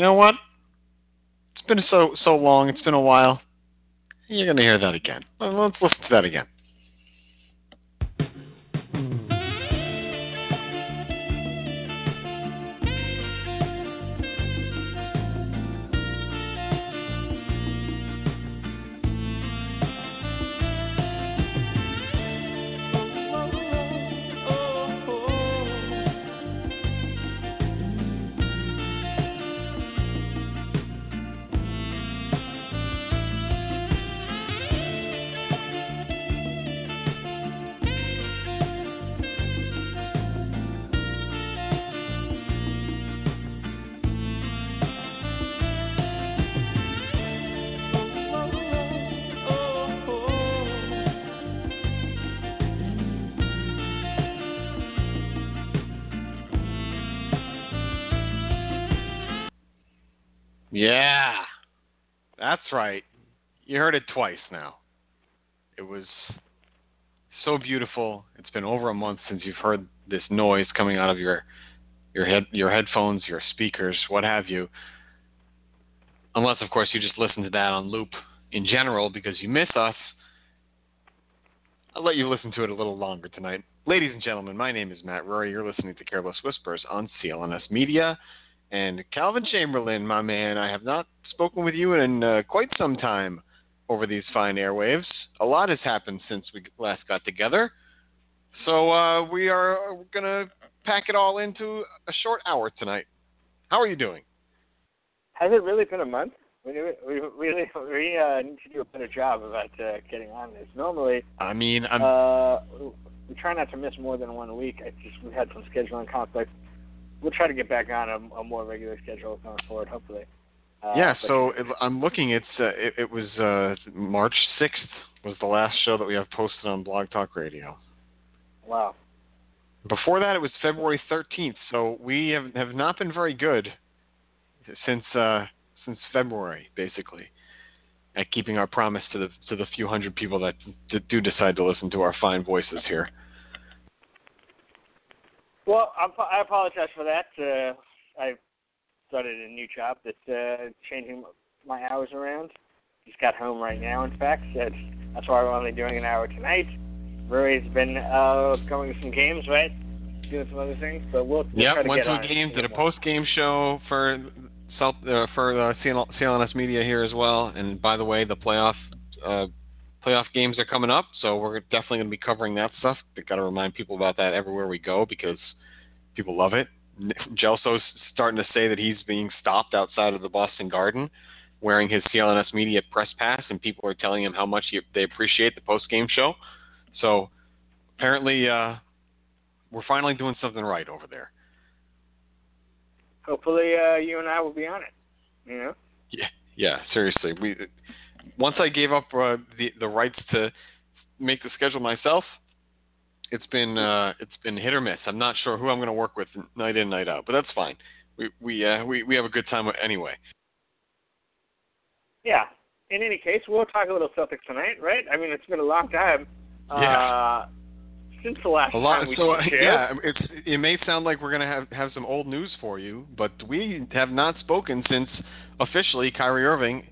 You know what? It's been so so long. It's been a while. You're gonna hear that again. Let's listen to that again. Yeah, that's right. You heard it twice now. It was so beautiful. It's been over a month since you've heard this noise coming out of your your head your headphones, your speakers, what have you. Unless of course you just listen to that on loop in general because you miss us. I'll let you listen to it a little longer tonight. Ladies and gentlemen, my name is Matt Rury. You're listening to Careless Whispers on CLNS Media. And Calvin Chamberlain, my man, I have not spoken with you in uh, quite some time over these fine airwaves. A lot has happened since we last got together. So uh, we are going to pack it all into a short hour tonight. How are you doing? Has it really been a month? We we really we uh, need to do a better job about uh, getting on this. Normally, I mean, I'm uh, we try not to miss more than one week. I just we had some scheduling conflicts. We'll try to get back on a, a more regular schedule going forward, hopefully. Uh, yeah, so it, I'm looking. It's uh, it, it was uh, March 6th was the last show that we have posted on Blog Talk Radio. wow. Before that, it was February 13th. So we have have not been very good since uh, since February, basically, at keeping our promise to the to the few hundred people that d- do decide to listen to our fine voices here. Well, I'm, I apologize for that. Uh, I started a new job that's uh, changing my hours around. Just got home right now, in fact. That's, that's why we're only doing an hour tonight. Rury's been uh, going to some games, right? Doing some other things, but we'll, we'll Yep, try to went to a game, did a post game show for South uh, for uh, CL- CLNS Media here as well. And by the way, the playoff uh, playoff games are coming up, so we're definitely going to be covering that stuff. Got to remind people about that everywhere we go because people love it. Gelso's starting to say that he's being stopped outside of the Boston Garden wearing his CLNS Media press pass, and people are telling him how much he, they appreciate the post game show. So apparently, uh, we're finally doing something right over there. Hopefully, uh, you and I will be on it. You know. Yeah, yeah. Seriously, we once I gave up uh, the the rights to make the schedule myself, it's been uh, it's been hit or miss. I'm not sure who I'm going to work with night in night out, but that's fine. We we uh, we we have a good time anyway. Yeah. In any case, we'll talk a little Celtics tonight, right? I mean, it's been a long time. Yeah. Uh, since the last A lot. time we So uh, yeah, it's it may sound like we're gonna have have some old news for you, but we have not spoken since officially Kyrie Irving.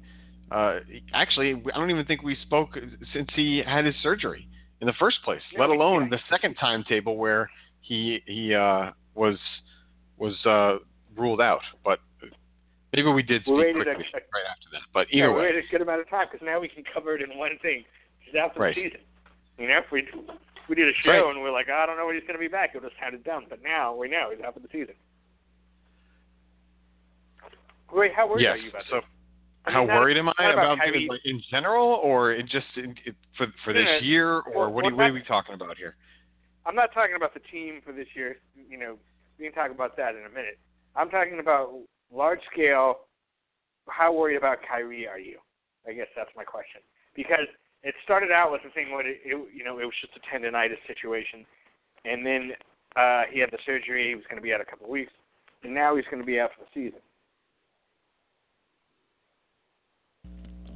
Uh, actually, I don't even think we spoke since he had his surgery in the first place. Yeah, let alone yeah. the second timetable where he he uh, was was uh, ruled out. But maybe we did We speak waited quickly a- right after that. But yeah, either we way, waited a good amount of time because now we can cover it in one thing. It's after Right. the season. You know, if we we did a show Right. and we're like, I don't know when he's going to be back, it would have sounded dumb. But now we know he's out for the season. Ray, how worried yes. are you about So this? I how mean, not- worried am I about about Kyrie. it like, in general, or it just it, for for this year, or well, what, are, what are we talking about here? I'm not talking about the team for this year. You know, we can talk about that in a minute. I'm talking about large scale. How worried about Kyrie are you? I guess that's my question. Because it started out with the thing when it, it you know, it was just a tendonitis situation, and then uh, he had the surgery. He was going to be out a couple of weeks, and now he's going to be out for the season.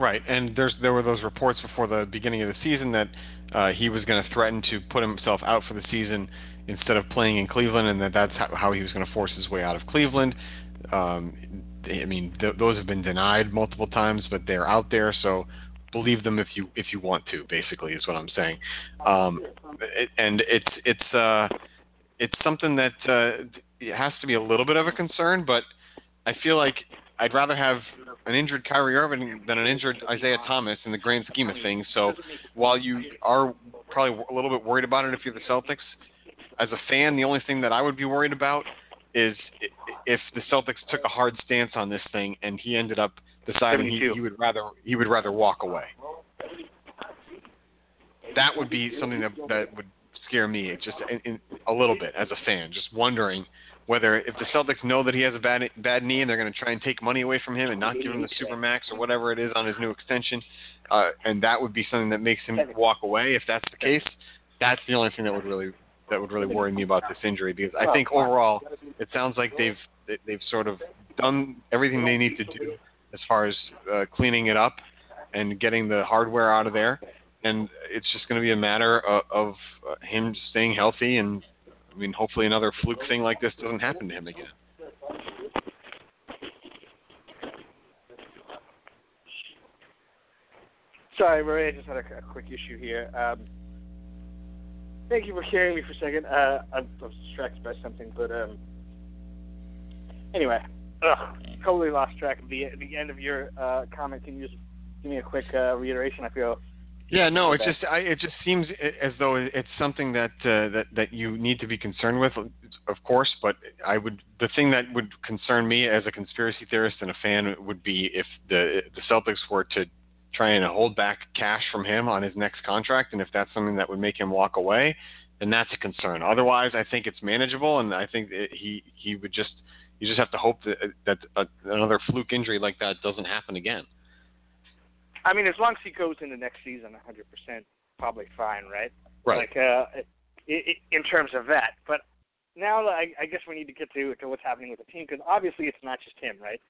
Right, and there's there were those reports before the beginning of the season that uh, he was going to threaten to put himself out for the season instead of playing in Cleveland, and that that's how, he was going to force his way out of Cleveland. Um, I mean, th- those have been denied multiple times, but they're out there, so believe them if you if you want to. Basically, is what I'm saying. Um, it, and it's it's uh, it's something that uh, it has to be a little bit of a concern, but I feel like I'd rather have an injured Kyrie Irving than an injured Isaiah Thomas in the grand scheme of things. So while you are probably a little bit worried about it if you're the Celtics, as a fan, the only thing that I would be worried about is if the Celtics took a hard stance on this thing and he ended up deciding he, he would rather he would rather walk away. That would be something that that would scare me just in, in, a little bit as a fan, just wondering whether if the Celtics know that he has a bad bad knee and they're going to try and take money away from him and not give him the supermax or whatever it is on his new extension, uh, and that would be something that makes him walk away. If that's the case, that's the only thing that would really that would really worry me about this injury because I think overall it sounds like they've they- they've sort of done everything they need to do as far as uh, cleaning it up and getting the hardware out of there, and it's just going to be a matter of, of uh, him staying healthy and I mean, hopefully another fluke thing like this doesn't happen to him again. Sorry, Maria, I just had a, a quick issue here. Um, thank you for hearing me for a second. Uh, I, I was distracted by something, but um, anyway, ugh, totally lost track of the the end of your uh, comment. Can you just give me a quick uh, reiteration? I feel Yeah, no, it just I, it just seems as though it's something that uh, that that you need to be concerned with, of course. But I would the thing that would concern me as a conspiracy theorist and a fan would be if the the Celtics were to try and hold back cash from him on his next contract, and if that's something that would make him walk away, then that's a concern. Otherwise, I think it's manageable, and I think it, he he would just you just have to hope that that uh, another fluke injury like that doesn't happen again. I mean, as long as he goes into next season 100%, probably fine, right? Right. Like, uh, in terms of that. But now I, I guess we need to get to, to what's happening with the team because obviously it's not just him, right?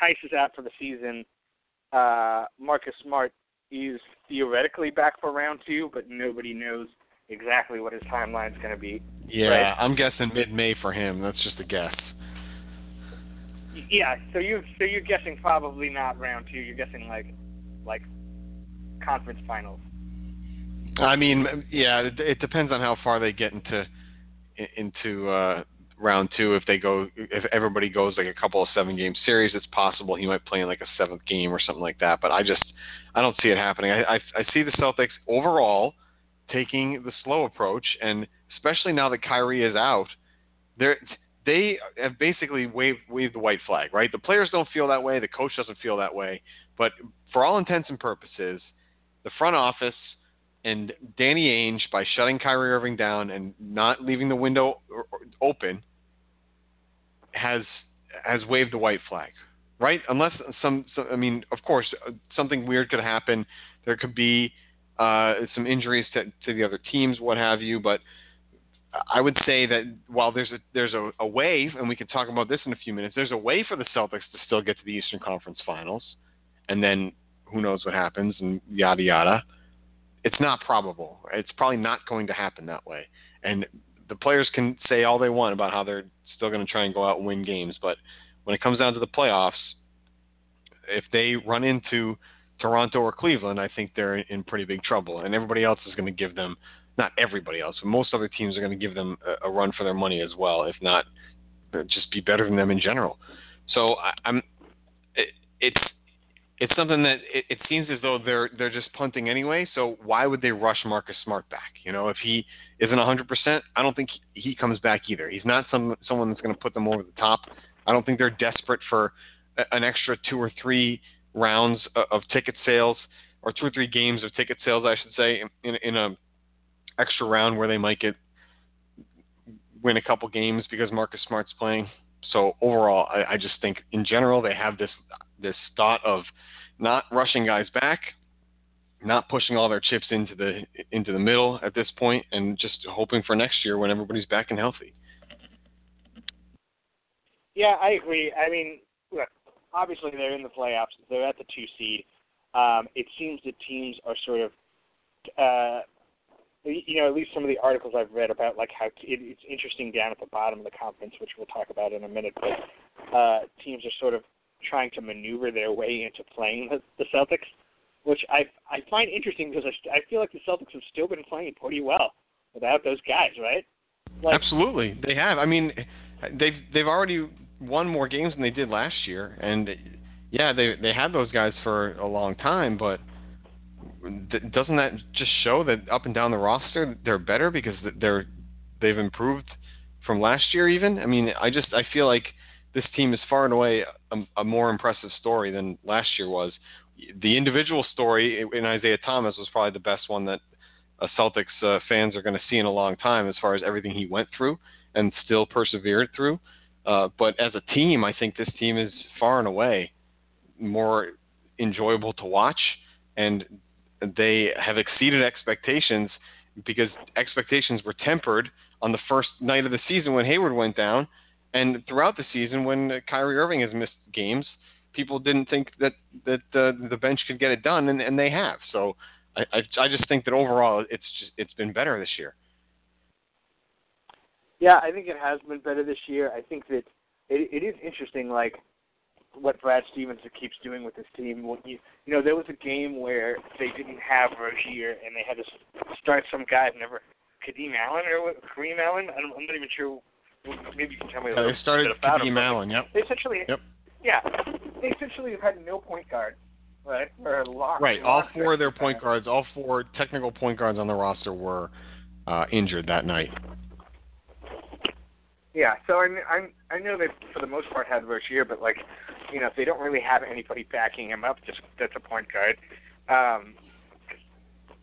Theis is out for the season. Uh, Marcus Smart is theoretically back for round two, but nobody knows exactly what his timeline's going to be. Yeah, Right. I'm guessing mid-May for him. That's just a guess. Yeah, so you so you're guessing probably not round two. You're guessing like like conference finals. I mean, yeah, it, it depends on how far they get into into uh, round two. If they go, if everybody goes like a couple of seven-game series, it's possible he might play in like a seventh game or something like that. But I just, I don't see it happening. I, I, I see the Celtics overall taking the slow approach, and especially now that Kyrie is out, they're they have basically waved waved the white flag, right? The players don't feel that way, the coach doesn't feel that way, but for all intents and purposes, the front office and Danny Ainge by shutting Kyrie Irving down and not leaving the window open has has waved the white flag, right? Unless some, some I mean, of course, uh, something weird could happen. There could be uh, some injuries to, to the other teams, what have you, but I would say that while there's a there's a, a way, and we can talk about this in a few minutes, there's a way for the Celtics to still get to the Eastern Conference Finals, and then who knows what happens and yada yada. It's not probable. It's probably not going to happen that way. And the players can say all they want about how they're still going to try and go out and win games, but when it comes down to the playoffs, if they run into Toronto or Cleveland, I think they're in pretty big trouble, and everybody else is going to give them not everybody else, but most other teams are going to give them a, run for their money as well, if not uh, just be better than them in general. So I, I'm it, it's it's something that it, it seems as though they're they're just punting anyway. So why would they rush Marcus Smart back? You know, if he isn't 100%, I don't think he comes back either. He's not some someone that's going to put them over the top. I don't think they're desperate for an extra two or three rounds of ticket sales or two or three games of ticket sales, I should say, in, in a extra round where they might get win a couple games because Marcus Smart's playing. So overall, I, I just think in general they have this this thought of not rushing guys back, not pushing all their chips into the into the middle at this point, and just hoping for next year when everybody's back and healthy. Yeah, I agree. I mean, look, obviously they're in the playoffs. They're at the two seed. Um, it seems that teams are sort of, uh, you know, at least some of the articles I've read about like how it, it's interesting down at the bottom of the conference, which we'll talk about in a minute. But uh, teams are sort of trying to maneuver their way into playing the, the Celtics, which I I find interesting because I, I feel like the Celtics have still been playing pretty well without those guys, right? Like, Absolutely, they have. I mean, they've they've already won more games than they did last year, and yeah, they they had those guys for a long time, but doesn't that just show that up and down the roster they're better because they're they've improved from last year even? I mean, I just I feel like this team is far and away a, a more impressive story than last year was. The individual story in Isaiah Thomas was probably the best one that uh, Celtics uh, fans are going to see in a long time as far as everything he went through and still persevered through. Uh, but as a team, I think this team is far and away more enjoyable to watch, and they have exceeded expectations because expectations were tempered on the first night of the season when Hayward went down, and throughout the season when Kyrie Irving has missed games, people didn't think that that uh, the bench could get it done, and, and they have. So I, I I just think that overall it's just it's been better this year. Yeah, I think it has been better this year. I think that it, it is interesting, like what Brad Stevens keeps doing with his team. When you, you know, there was a game where they didn't have Rozier and they had to start some guy I've never Kadeem Allen or Kareem Allen. I'm, I'm not even sure. Maybe you can tell me yeah, they started bit about Kadeem him. Allen. Yep. They essentially, yep. yeah, they essentially have had no point guard. Right, or right. All four of their point guards, all four technical point guards on the roster were uh, injured that night. Yeah, so I I I know they for the most part had Rozier, but like, you know, if they don't really have anybody backing him up, just that's a point guard. Um,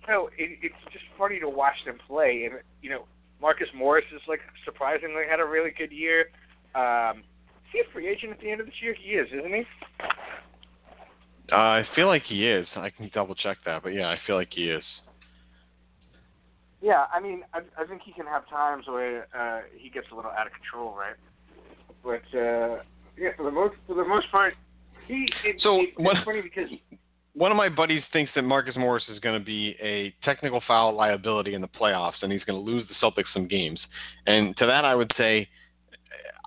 so it, it's just funny to watch them play, and you know, Marcus Morris is like surprisingly had a really good year. Um, is he a free agent at the end of this year? He is, isn't he? Uh, I feel like he is. I can double check that, but yeah, I feel like he is. Yeah, I mean, I, I think he can have times where uh, he gets a little out of control, right? But uh, yeah, for the most for the most part, he. It, so it, what, it's funny because one of my buddies thinks that Marcus Morris is going to be a technical foul liability in the playoffs, and he's going to lose the Celtics some games. And to that, I would say,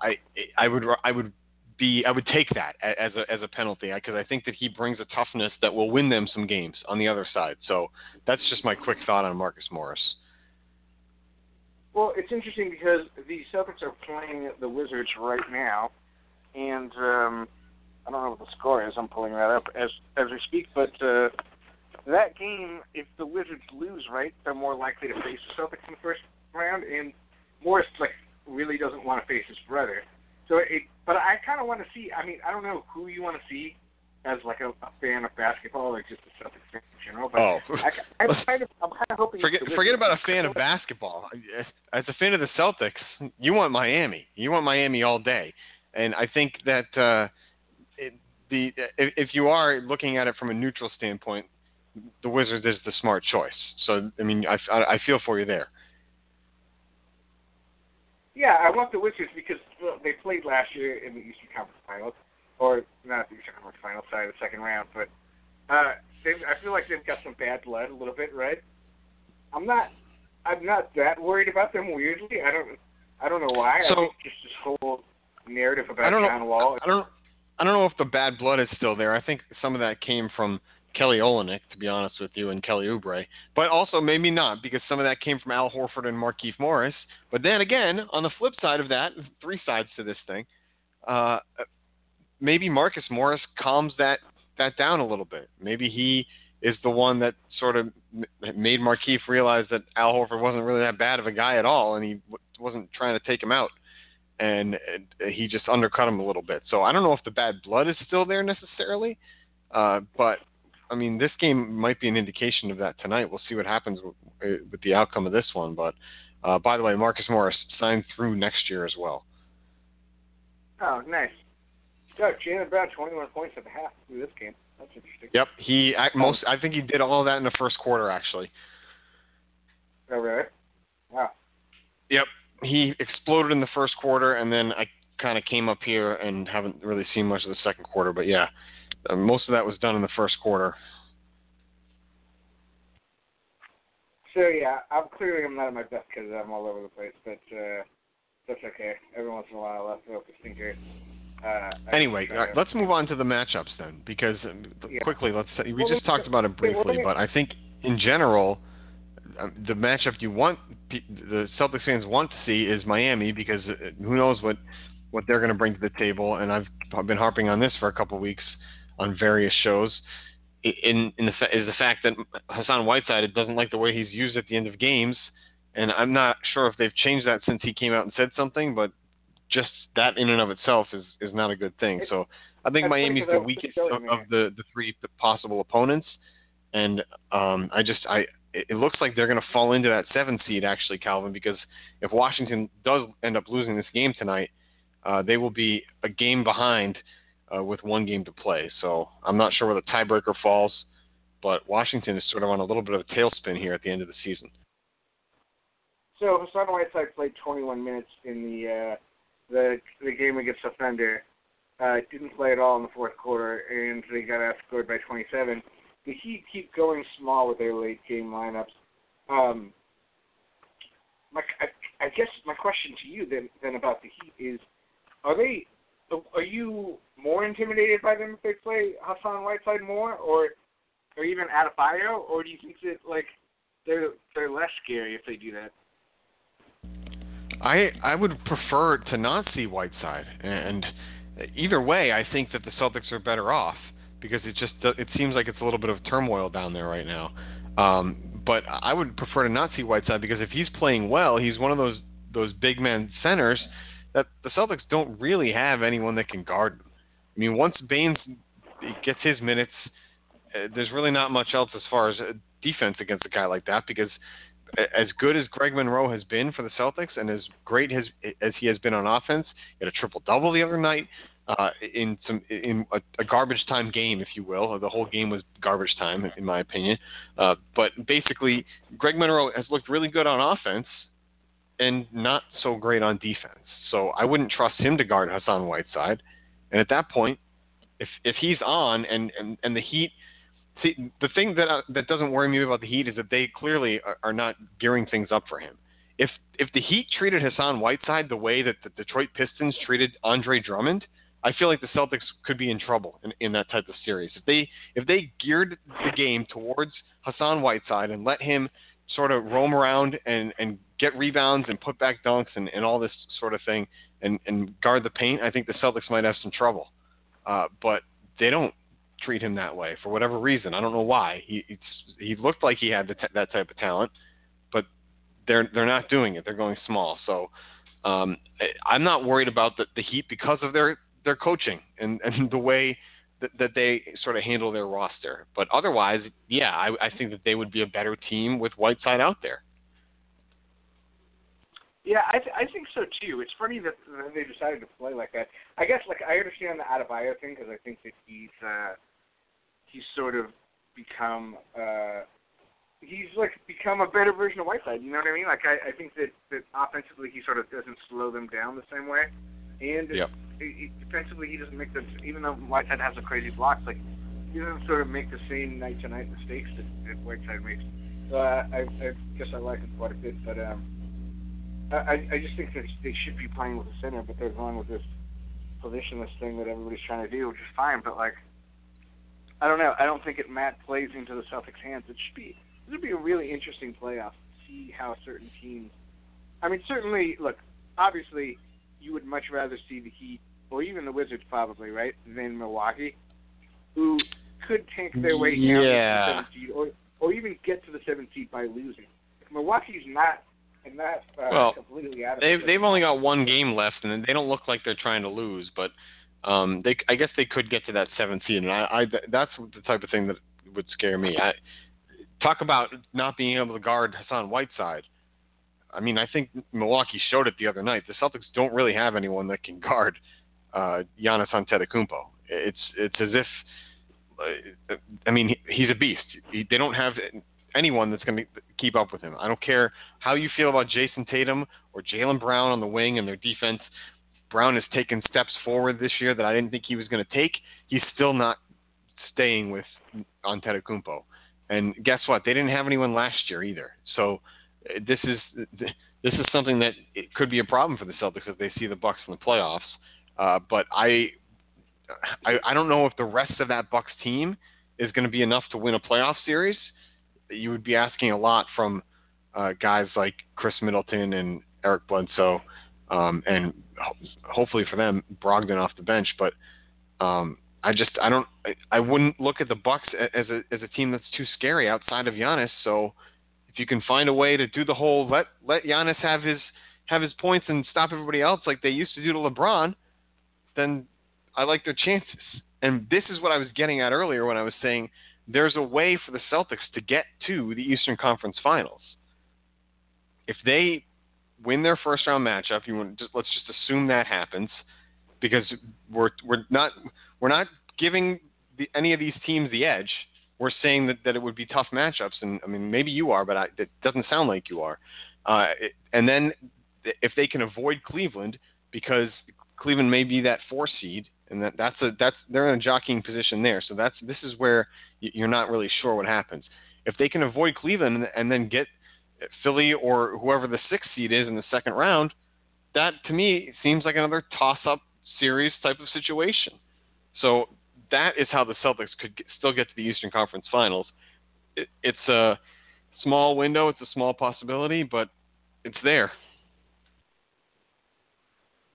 I I would I would be I would take that as a as a penalty because I think that he brings a toughness that will win them some games on the other side. So that's just my quick thought on Marcus Morris. Well, it's interesting because the Celtics are playing the Wizards right now, and um, I don't know what the score is. I'm pulling that up as as we speak. But uh, that game, if the Wizards lose, right, they're more likely to face the Celtics in the first round, and Morris like really doesn't want to face his brother. So it, but I kind of want to see. I mean, I don't know who you want to see as like a, a fan of basketball or just a Celtics fan in general. But oh, I, I'm kind of I'm kind of hoping. Forget forget about a fan of basketball. As a fan of the Celtics, you want Miami. You want Miami all day, and I think that uh, it, the if, if you are looking at it from a neutral standpoint, the Wizards is the smart choice. So I mean, I, I feel for you there. Yeah, I want the Wizards because well, they played last year in the Eastern Conference Finals or not the Eastern Conference Finals, sorry, the second round. But Uh, they, I feel like they've got some bad blood a little bit, right? I'm not. I'm not that worried about them. Weirdly, I don't. I don't know why. So- I think just this whole narrative about I don't John know. Wall. I don't. I don't know if the bad blood is still there. I think some of that came from Kelly Olynyk, to be honest with you, and Kelly Oubre. But also maybe not, because some of that came from Al Horford and Markieff Morris. But then again, on the flip side of that, three sides to this thing. Uh, maybe Marcus Morris calms that that down a little bit. Maybe he is the one that sort of made Markieff realize that Al Horford wasn't really that bad of a guy at all, and he w- wasn't trying to take him out and he just undercut him a little bit. So I don't know if the bad blood is still there necessarily, uh, but I mean this game might be an indication of that tonight. We'll see what happens with, uh, with the outcome of this one. But uh, by the way, Marcus Morris signed through next year as well. Oh, nice. So Jaylen Brown, 21 points at the half through this game. That's interesting. Yep, he I, most I think he did all of that in the first quarter actually. Oh, really? Wow. Yep, he exploded in the first quarter, and then I kind of came up here and haven't really seen much of the second quarter. But yeah, uh, most of that was done in the first quarter. So yeah, I'm clearly I'm not at my best because I'm all over the place, but uh, that's okay. Every once in a while, I'll throw up a stinker. Uh, Anyway, try all to- right, let's move on to the matchups then, because um, Yeah. quickly, let's. We Well, just talked about it briefly, but I think in general, the matchup you want the Celtics fans want to see is Miami, because uh, who knows what what they're going to bring to the table, and I've I've been harping on this for a couple of weeks on various shows. In in the is the fact that Hassan Whiteside doesn't like the way he's used at the end of games, and I'm not sure if they've changed that since he came out and said something, but just that in and of itself is is not a good thing. So I think That's Miami's the weakest of, of the the three possible opponents, and um, I just I it it looks like they're going to fall into that seven seed actually, Calvin, because if Washington does end up losing this game tonight, uh, they will be a game behind uh, with one game to play. So I'm not sure where the tiebreaker falls, but Washington is sort of on a little bit of a tailspin here at the end of the season. So Hassan Whiteside played 21 minutes in the uh, the the game against the Thunder. Uh, didn't play at all in the fourth quarter, and they got outscored by 27. The Heat keep going small with their late game lineups. Um, my, I, I guess my question to you then, then about the Heat is, are they are you more intimidated by them if they play Hassan Whiteside more, or or even Adebayo, or do you think that like they're they're less scary if they do that? I I would prefer to not see Whiteside, and either way, I think that the Celtics are better off because it just it seems like it's a little bit of turmoil down there right now. Um, but I would prefer to not see Whiteside because if he's playing well, he's one of those those big men centers that the Celtics don't really have anyone that can guard him. I mean, once Baynes gets his minutes, uh, there's really not much else as far as uh, defense against a guy like that because as good as Greg Monroe has been for the Celtics and as great as as he has been on offense, he had a triple double the other night uh, in some in a, a garbage time game, if you will. The whole game was garbage time, in my opinion. Uh, but basically, Greg Monroe has looked really good on offense and not so great on defense. So I wouldn't trust him to guard Hassan Whiteside. And at that point, if if he's on and and, and the Heat See, the thing that uh, that doesn't worry me about the Heat is that they clearly are, are not gearing things up for him. If if the Heat treated Hassan Whiteside the way that the Detroit Pistons treated Andre Drummond, I feel like the Celtics could be in trouble in, in that type of series. If they if they geared the game towards Hassan Whiteside and let him sort of roam around and, and get rebounds and put back dunks and, and all this sort of thing and, and guard the paint, I think the Celtics might have some trouble. Uh, but they don't treat him that way for whatever reason. I don't know why. He he looked like he had t- that type of talent, but they're they're not doing it. They're going small. So um, I'm not worried about the, the Heat because of their their coaching and, and the way that, that they sort of handle their roster. But otherwise, yeah, I, I think that they would be a better team with Whiteside out there. Yeah, I th- I think so too. It's funny that, that they decided to play like that. I guess like I understand the Adebayo thing because I think that he's uh, he's sort of become uh, he's like become a better version of Whiteside. You know what I mean? Like I, I think that that offensively he sort of doesn't slow them down the same way, and Yep. it, it, defensively he doesn't make them. Even though Whiteside has some crazy blocks, like he doesn't sort of make the same night to night mistakes that, that Whiteside makes. So uh, I, I guess I like him quite a bit, but um, I, I just think that they should be playing with a center, but they're going with this positionless thing that everybody's trying to do, which is fine. But like, I don't know. I don't think it Matt plays into the Celtics' hands. It should be. This would be a really interesting playoff. To see how certain teams. I mean, certainly. Look, obviously, you would much rather see the Heat or even the Wizards, probably, right, than Milwaukee, who could tank their way down Yeah. to the seventh seed, or or even get to the seventh seed by losing. Milwaukee's not and not uh, Well, completely out of They've it. they've only got one game left, and they don't look like they're trying to lose. But um, they I guess they could get to that seventh seed, and I, I that's the type of thing that would scare me. I talk about not being able to guard Hassan Whiteside. I mean, I think Milwaukee showed it the other night. The Celtics don't really have anyone that can guard uh, Giannis Antetokounmpo. It's it's as if uh, I mean he, he's a beast. He, they don't have anyone that's going to keep up with him. I don't care how you feel about Jayson Tatum or Jaylen Brown on the wing and their defense. Brown has taken steps forward this year that I didn't think he was going to take. He's still not staying with Antetokounmpo. And guess what? They didn't have anyone last year either. So this is this is something that it could be a problem for the Celtics if they see the Bucks in the playoffs. Uh, but I, I I don't know if the rest of that Bucks team is going to be enough to win a playoff series. You would be asking a lot from uh, guys like Khris Middleton and Eric Bledsoe, um, and ho- hopefully for them Brogdon off the bench. But um, I just I don't I, I wouldn't look at the Bucks as a as a team that's too scary outside of Giannis. So if you can find a way to do the whole let let Giannis have his have his points and stop everybody else like they used to do to LeBron, then I like their chances. And this is what I was getting at earlier when I was saying there's a way for the Celtics to get to the Eastern Conference Finals. If they win their first round matchup, you want just let's just assume that happens because we're we're not we're not giving the, any of these teams the edge. We're saying that, that it would be tough matchups, and I mean maybe you are, but I, it doesn't sound like you are. Uh, it, and then if they can avoid Cleveland, because Cleveland may be that four seed, and that, that's a that's they're in a jockeying position there. So that's this is where you're not really sure what happens. If they can avoid Cleveland and, then get Philly or whoever the sixth seed is in the second round, that to me seems like another toss-up series type of situation. So that is how the Celtics could get, still get to the Eastern Conference Finals. It, it's a small window, it's a small possibility, but it's there.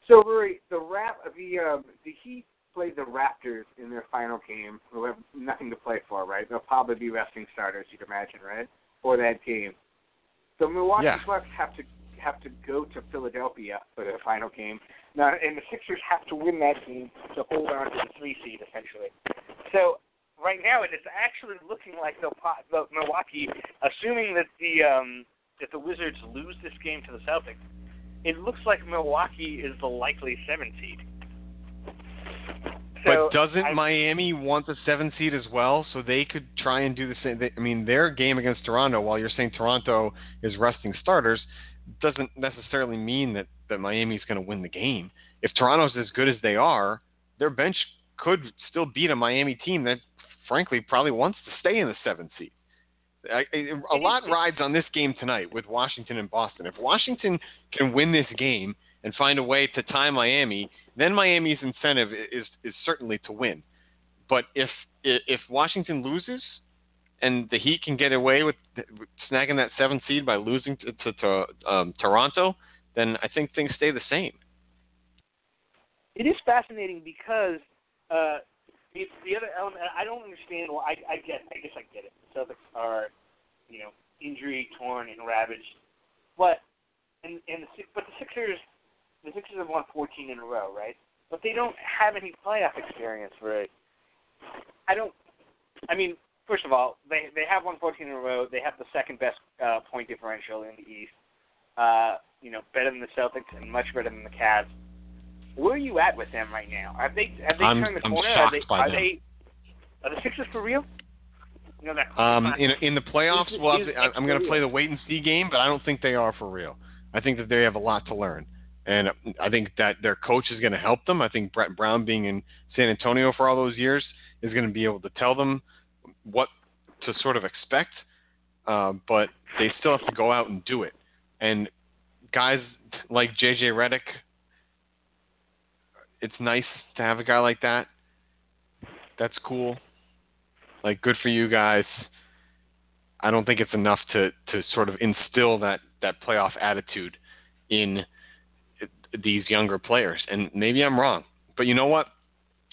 So Rury, the rap the um, the Heat played the Raptors in their final game, who have nothing to play for, right? They'll probably be resting starters, you'd imagine, right? For that game. So Milwaukee Yeah. Bucks have to have to go to Philadelphia for their final game. Now, and the Sixers have to win that game to hold on to the three seed, essentially. So right now, it is actually looking like they'll the Milwaukee, assuming that the um, that the Wizards lose this game to the Celtics, it looks like Milwaukee is the likely seven seed. So but doesn't I- Miami want the seven seed as well? So they could try and do the same. They, I mean, their game against Toronto, while you're saying Toronto is resting starters, doesn't necessarily mean that that Miami's going to win the game. If Toronto's as good as they are, their bench could still beat a Miami team that, frankly, probably wants to stay in the seventh seed. I, I- a lot rides on this game tonight with Washington and Boston. If Washington can win this game and find a way to tie Miami, then Miami's incentive is is certainly to win. But if if Washington loses and the Heat can get away with, snagging that seventh seed by losing to, to, to um, Toronto, then I think things stay the same. it is fascinating because uh, it's the other element. I don't understand. Why I, I get. I guess I get it. The Celtics are, you know, injury torn and ravaged, but and and the but the Sixers, the Sixers have won 14 in a row, right? But they don't have any playoff experience, right? I don't. I mean, first of all, they they have won 14 in a row. They have the second best uh, point differential in the East. Uh, you know, better than the Celtics and much better than the Cavs where are you at with them right now? Have they have they I'm- turned the I'm corner? are they are they are the Sixers for real? You know that Um, in in the playoffs, Is- well, is I- I'm going to play the wait and see game, but I don't think they are for real. I think that they have a lot to learn, and I think that their coach is going to help them. I think Brett Brown being in San Antonio for all those years is going to be able to tell them what to sort of expect, uh, but they still have to go out and do it. And guys like JJ Redick, it's nice to have a guy like that. That's cool. Like, good for you guys. I don't think it's enough to to sort of instill that that playoff attitude in these younger players. And maybe I'm wrong, but you know what?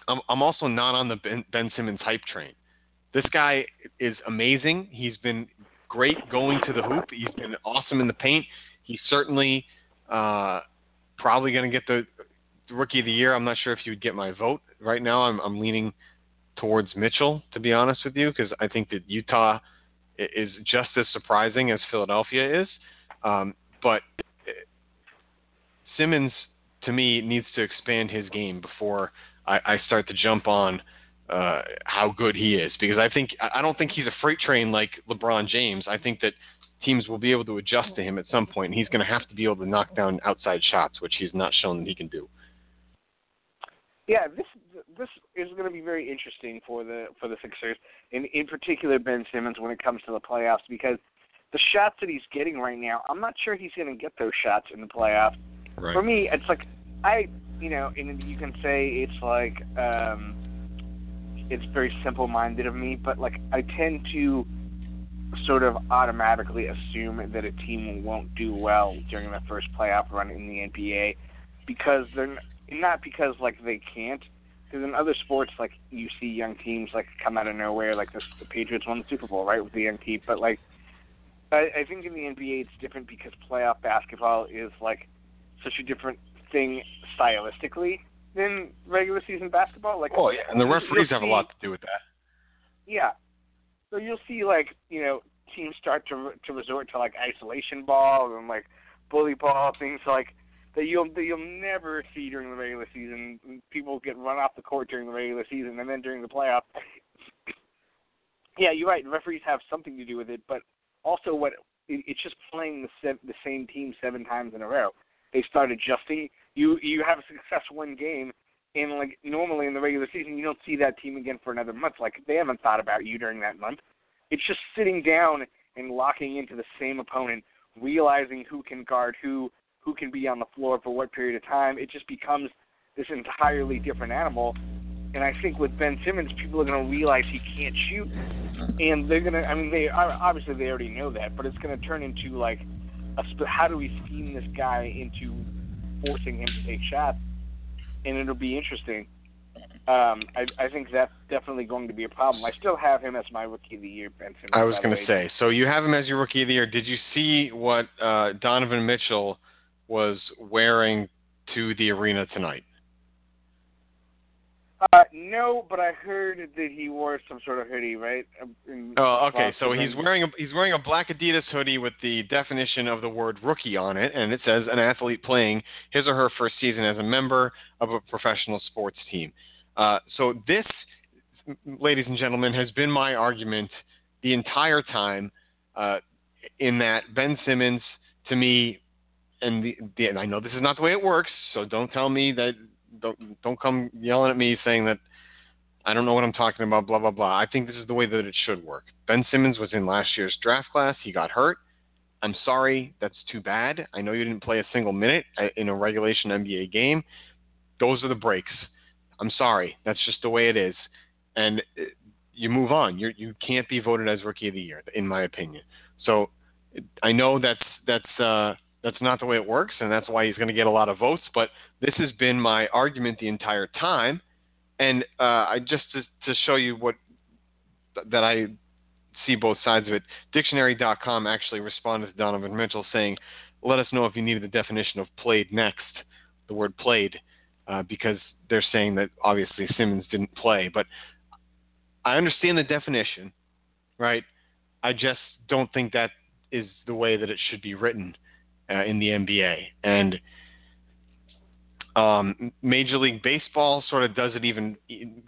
I'm I'm also not on the Ben, ben Simmons hype train. This guy is amazing. He's been great going to the hoop. He's been awesome in the paint. He's certainly uh, probably going to get the rookie of the year. I'm not sure if you would get my vote right now. I'm I'm leaning towards Mitchell to be honest with you because I think that Utah is just as surprising as Philadelphia is. Um, but Simmons, to me, needs to expand his game before I, I start to jump on uh, how good he is because I think I don't think he's a freight train like LeBron James. I think that teams will be able to adjust to him at some point, and he's going to have to be able to knock down outside shots, which he's not shown that he can do. Yeah, this this is going to be very interesting for the for the Sixers, and in particular Ben Simmons when it comes to the playoffs because the shots that he's getting right now, I'm not sure he's going to get those shots in the playoffs. Right. For me, it's like I, you know, and you can say it's like um it's very simple-minded of me, but like I tend to sort of automatically assume that a team won't do well during the first playoff run in the NBA because they're not because like they can't. Because in other sports, like you see young teams like come out of nowhere, like the, the Patriots won the Super Bowl, right, with the young team. But like, I, I think in the NBA it's different because playoff basketball is like such a different thing stylistically than regular season basketball. Like, oh yeah, and the referees have see, a lot to do with that. Yeah, so you'll see like you know teams start to to resort to like isolation ball and like bully ball things like that you'll that you'll never see during the regular season. People get run off the court during the regular season, and then during the playoffs. yeah, you're right. Referees have something to do with it, but also what it, it's just playing the se- the same team seven times in a row. They start adjusting. You you have a successful one game, and like normally in the regular season, you don't see that team again for another month. Like they haven't thought about you during that month. It's just sitting down and locking into the same opponent, realizing who can guard who, who can be on the floor for what period of time. It just becomes this entirely different animal. And I think with Ben Simmons, people are going to realize he can't shoot, and they're going to. I mean, they obviously they already know that, but it's going to turn into like, a, how do we scheme this guy into forcing him to take shots? And it'll be interesting. Um, I, I think that's definitely going to be a problem. I still have him as my rookie of the year, Ben Simmons. I was going to say. So you have him as your rookie of the year. Did you see what uh, Donovan Mitchell was wearing to the arena tonight? Uh, no, but I heard that he wore some sort of hoodie, right? In oh, okay. So he's wearing a he's wearing a black Adidas hoodie with the definition of the word rookie on it, and it says an athlete playing his or her first season as a member of a professional sports team. Uh, so this, ladies and gentlemen, has been my argument the entire time. Uh, in that Ben Simmons, to me, and, the, the, and I know this is not the way it works, so don't tell me that. Don't don't come yelling at me saying that I don't know what I'm talking about. Blah blah blah. I think this is the way that it should work. Ben Simmons was in last year's draft class. He got hurt. I'm sorry. That's too bad. I know you didn't play a single minute uh, in a regulation NBA game. Those are the breaks. I'm sorry. That's just the way it is. And uh, you move on. You you can't be voted as rookie of the year, in my opinion. So I know that's that's uh, that's not the way it works, and that's why he's going to get a lot of votes. But this has been my argument the entire time, and uh, I just to, to show you what that I see both sides of it. Dictionary.com actually responded to Donovan Mitchell saying, "Let us know if you needed the definition of played next." The word played uh, because they're saying that obviously Simmons didn't play. But I understand the definition, right? I just don't think that is the way that it should be written uh, in the NBA. And um, Major League Baseball sort of does it even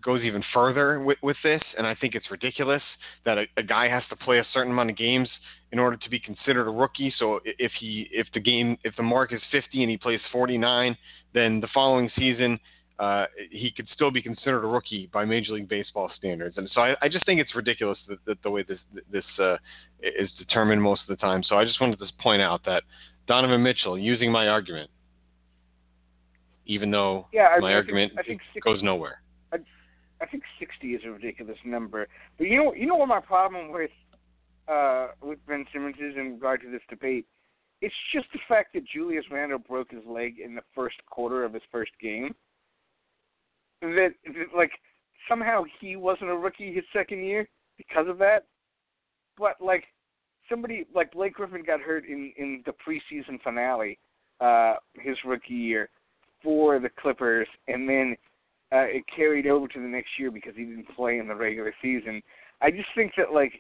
goes even further with, with this, and I think it's ridiculous that a, a guy has to play a certain amount of games in order to be considered a rookie. So if he if the game if the mark is 50 and he plays 49, then the following season uh, he could still be considered a rookie by Major League Baseball standards. And so I, I just think it's ridiculous that, that the way this this uh, is determined most of the time. So I just wanted to point out that Donovan Mitchell, using my argument, even though Yeah, I- my I think- argument I think six- goes nowhere. I think 60 is a ridiculous number. But you know, you know what my problem with uh, with Ben Simmons is in regard to this debate. It's just the fact that Julius Randle broke his leg in the first quarter of his first game. That, that like somehow he wasn't a rookie his second year because of that. But like somebody like Blake Griffin got hurt in in the preseason finale, uh, his rookie year for the Clippers, and then uh, it carried over to the next year because he didn't play in the regular season. I just think that like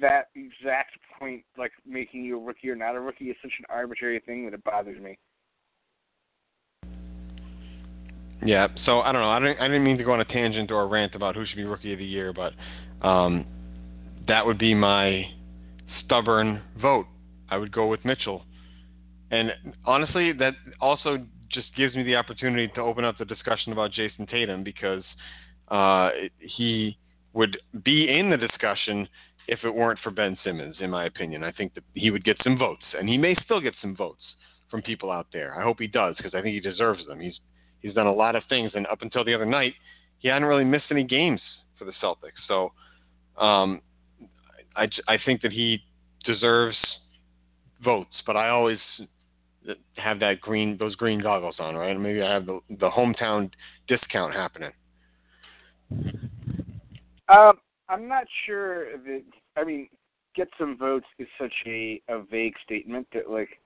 that exact point, like making you a rookie or not a rookie, is such an arbitrary thing that it bothers me. Yeah, so I don't know. I didn't, I didn't mean to go on a tangent or a rant about who should be rookie of the year, but um, that would be my stubborn vote. I would go with Mitchell. And honestly, that also just gives me the opportunity to open up the discussion about Jayson Tatum because uh, he would be in the discussion if it weren't for Ben Simmons, in my opinion. I think that he would get some votes, and he may still get some votes from people out there. I hope he does because I think he deserves them. He's he's done a lot of things, and up until the other night, he hadn't really missed any games for the Celtics. So um, I, I think that he deserves votes, but I always have that green those green goggles on, right? Maybe I have the the hometown discount happening. Um, I'm not sure that. I mean, get some votes is such a a vague statement that like,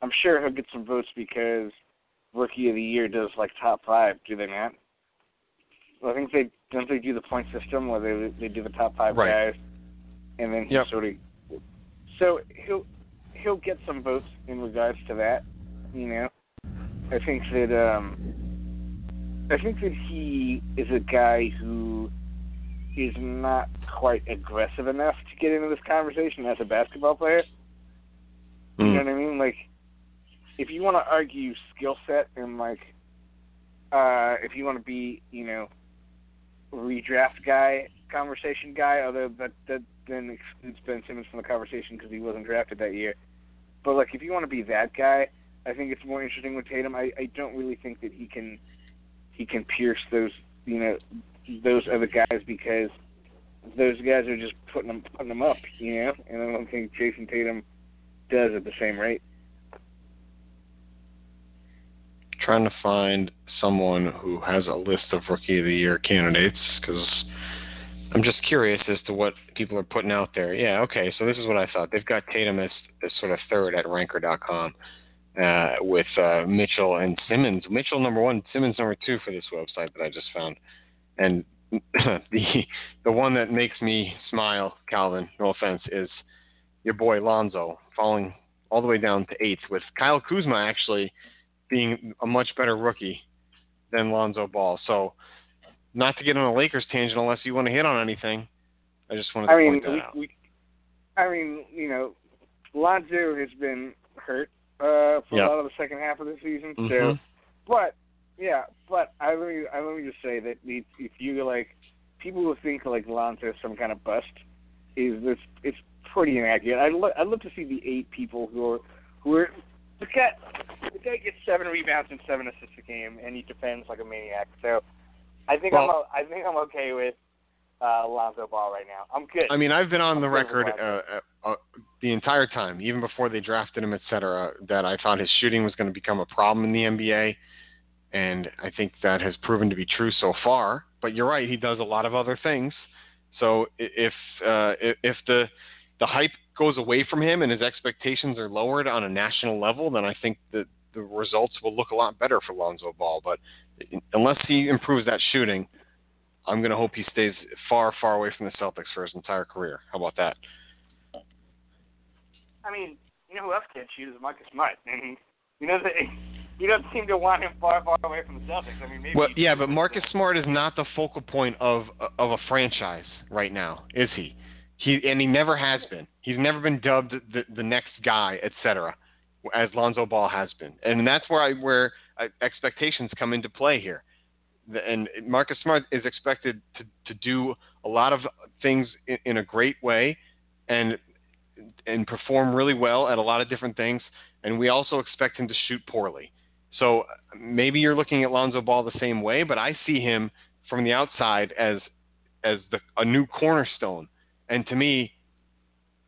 I'm sure he'll get some votes because rookie of the year does like top five. Do they not? Well, I think they don't they do the point system where they they do the top five Right. guys, and then he Yep. sort of. So he'll he'll get some votes in regards to that. You know, I think that um, I think that he is a guy who is not quite aggressive enough to get into this conversation as a basketball player. You know Mm. what I mean? Like, if you want to argue skill set and like, uh, if you want to be, you know, redraft guy, conversation guy, although that that then excludes Ben Simmons from the conversation because he wasn't drafted that year. But like, if you want to be that guy, I think it's more interesting with Tatum. I I don't really think that he can he can pierce those you know those other guys because those guys are just putting them putting them up, you know. And I don't think Jayson Tatum does at the same rate. Trying to find someone who has a list of rookie of the year candidates because I'm just curious as to what people are putting out there. Yeah, okay, so this is what I thought. They've got Tatum as, as sort of third at Ranker.com uh, with uh, Mitchell and Simmons. Mitchell number one, Simmons number two for this website that I just found. And the the one that makes me smile, Calvin, no offense, is your boy Lonzo falling all the way down to eighth with Kyle Kuzma actually being a much better rookie than Lonzo Ball. So, not to get on a Lakers tangent unless you want to hit on anything. I just wanted to I mean, point that we, out. we, I mean, you know, Lonzo has been hurt uh, for Yeah. a lot of the second half of the season. So, Mhm. but yeah, but I let me I let me just say that if if you like people who think like Lonzo is some kind of bust, is this it's pretty inaccurate. I'd lo- I'd love to see the eight people who are who are the guy the guy gets seven rebounds and seven assists a game, and he defends like a maniac. So, I think I'm Well- o- I think I'm okay with uh, Lonzo Ball right now. I'm good. I mean, I've been on the I'm with record uh, uh, uh, the entire time, even before they drafted him, et cetera, that I thought his shooting was going to become a problem in the NBA, and I think that has proven to be true so far. But you're right; he does a lot of other things. So if uh, if the the hype goes away from him and his expectations are lowered on a national level, then I think that the results will look a lot better for Lonzo Ball. But unless he improves that shooting, I'm going to hope he stays far, far away from the Celtics for his entire career. How about that? I mean, you know who else can't shoot is Marcus Smart, and you know that you don't seem to want him far, far away from the Celtics. I mean, maybe. Well, yeah, but Marcus Smart is not the focal point of of a franchise right now, is he? He and he never has been. He's never been dubbed the the next guy, etc. As Lonzo Ball has been, and that's where I where expectations come into play here. And Marcus Smart is expected to, to do a lot of things in, in a great way, and and perform really well at a lot of different things. And we also expect him to shoot poorly. So maybe you're looking at Lonzo Ball the same way, but I see him from the outside as as the, a new cornerstone. And to me,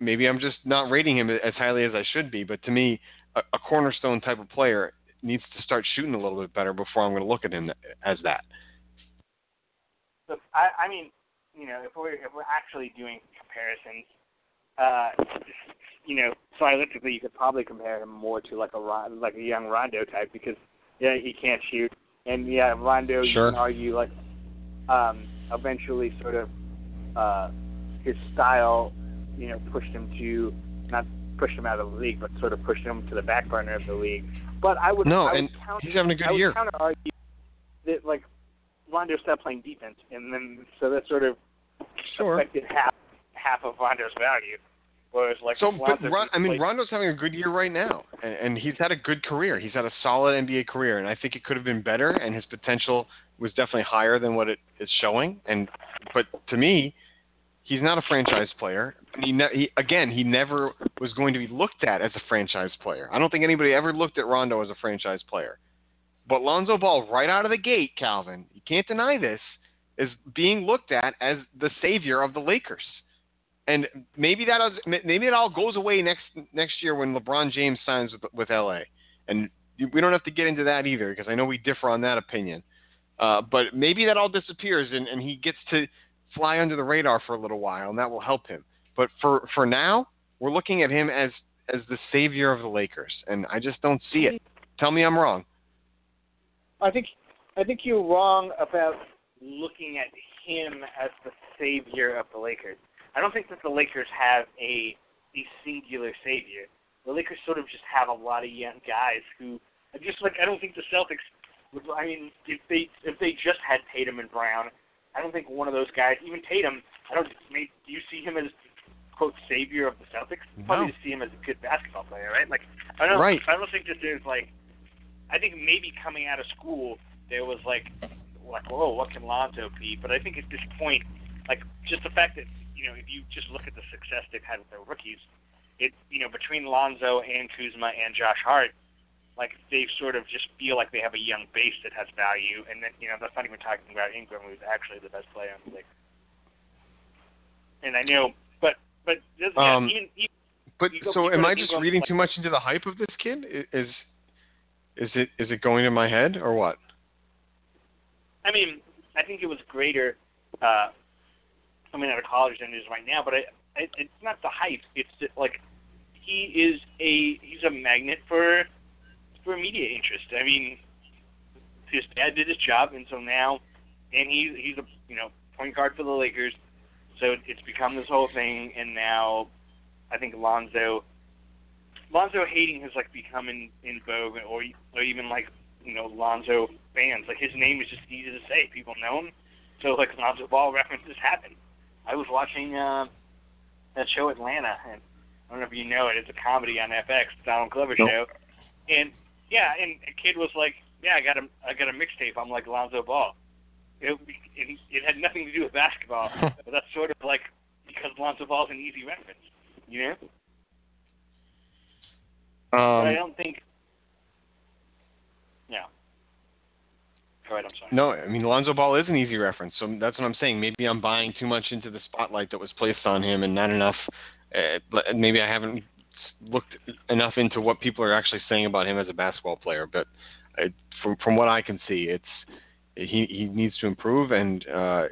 maybe I'm just not rating him as highly as I should be, but to me, a, a cornerstone type of player needs to start shooting a little bit better before I'm going to look at him as that. So I, I mean, you know, if we're if we're actually doing comparisons, uh, you know, stylistically, you could probably compare him more to like a like a young Rondo type because yeah, he can't shoot, and yeah, Rondo Sure. you can argue like um, eventually sort of uh, his style, you know, pushed him to not pushed him out of the league, but sort of pushed him to the back burner of the league. But I would No, I would and counter, he's having a good I would year. counter argue that like Rondo stopped playing defense, and then so that sort of Sure. affected half half of Rondo's value. Whereas like So, but Ron, I mean, played- Rondo's having a good year right now, and, and he's had a good career. He's had a solid NBA career, and I think it could have been better, and his potential was definitely higher than what it is showing. And but to me, he's not a franchise player. He, ne- he again, he never was going to be looked at as a franchise player. I don't think anybody ever looked at Rondo as a franchise player. But Lonzo Ball, right out of the gate, Calvin, you can't deny this, is being looked at as the savior of the Lakers and maybe that maybe it all goes away next next year when LeBron James signs with with LA, and we don't have to get into that either because I know we differ on that opinion. Uh, but maybe that all disappears and, and he gets to fly under the radar for a little while, and that will help him. But for for now, we're looking at him as as the savior of the Lakers, and I just don't see it. Tell me I'm wrong. I think I think you're wrong about looking at him as the savior of the Lakers. I don't think that the Lakers have a a singular savior. The Lakers sort of just have a lot of young guys who just like I don't think the Celtics would I mean if they if they just had Tatum and Brown, I don't think one of those guys, even Tatum, I don't maybe, do you see him as quote savior of the Celtics? No. Probably just see him as a good basketball player, right? Like I don't Right. I don't think that there's like I think maybe coming out of school there was like like whoa what can Lonzo be? But I think at this point like just the fact that you know if you just look at the success they've had with their rookies, it you know between Lonzo and Kuzma and Josh Hart, like they sort of just feel like they have a young base that has value, and then you know that's not even talking about Ingram who's actually the best player in the league. And I know, but but this, yeah, Um, even, even But so am I just reading too much into the hype of this kid? Is is it is it going in my head or what? I mean, I think it was greater uh, coming out of college than it is right now. But I, I, it's not the hype. It's like he is a he's a magnet for for media interest. I mean, his dad did his job, and so now, and he's he's a you know point guard for the Lakers. So it's become this whole thing, and now I think Lonzo Lonzo hating has like become in in vogue, or or even like you know Lonzo fans. Like his name is just easy to say. People know him, so like Lonzo Ball references happen. I was watching uh, that show Atlanta, and I don't know if you know it. It's a comedy on FX, the Donald Glover Nope. show, and yeah, and a kid was like, "Yeah, I got a I got a mixtape. I'm like Lonzo Ball." It, it it had nothing to do with basketball, but that's sort of like because Lonzo Ball's an easy reference, you know. But I Um, don't think. Yeah. Go ahead. I'm sorry. no, I mean Lonzo Ball is an easy reference, so that's what I'm saying. Maybe I'm buying too much into the spotlight that was placed on him, and not enough. Uh, maybe I haven't looked enough into what people are actually saying about him as a basketball player. But from from what I can see, it's he he needs to improve, and uh,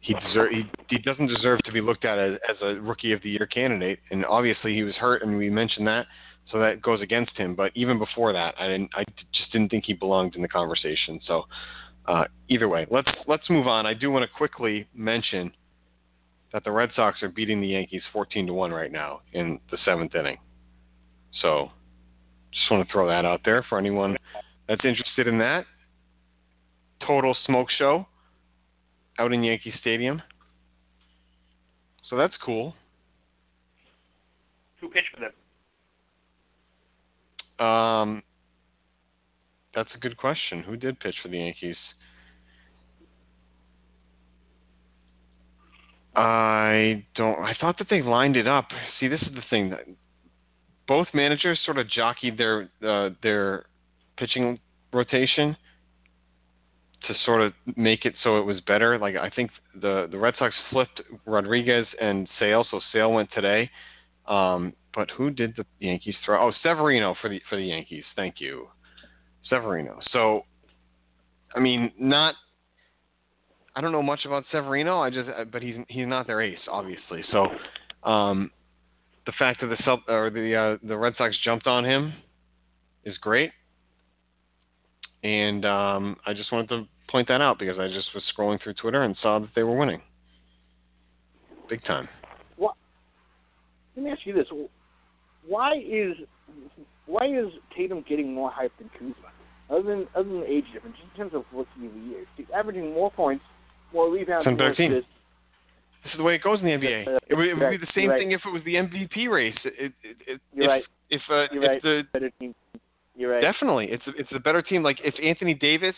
he deserve he, he doesn't deserve to be looked at as, as a rookie of the year candidate. And obviously he was hurt, and we mentioned that, so that goes against him. But even before that, I didn't I just didn't think he belonged in the conversation. So uh, either way, let's let's move on. I do want to quickly mention that the Red Sox are beating the Yankees 14 to one right now in the seventh inning. So just want to throw that out there for anyone that's interested in that. Total smoke show out in Yankee Stadium. So that's cool. Who pitched for them? Um, that's a good question. Who did pitch for the Yankees? I don't. I thought that they lined it up. See, this is the thing that both managers sort of jockeyed their uh, their pitching rotation to sort of make it so it was better. Like I think the the Red Sox flipped Rodriguez and Sale, so Sale went today. Um, but who did the Yankees throw? Oh, Severino for the for the Yankees. Thank you, Severino. So, I mean, not. I don't know much about Severino. I just, but he's he's not their ace, obviously. So, um, the fact that the Celt- or the uh, the Red Sox jumped on him is great, and um, I just wanted to point that out because I just was scrolling through Twitter and saw that they were winning, big time. Let me ask you this: Why is why is Tatum getting more hype than Kuzma? Other than other than the age difference, just in terms of rookie of the year, he's averaging more points, more rebounds, Some more better team. assists. This is the way it goes in the NBA. Uh, It would, it would be the same right. thing if it was the MVP race. It, it, it, You're if, right. If uh, You're if right. the Better team. You're right. definitely it's a, it's a better team. Like if Anthony Davis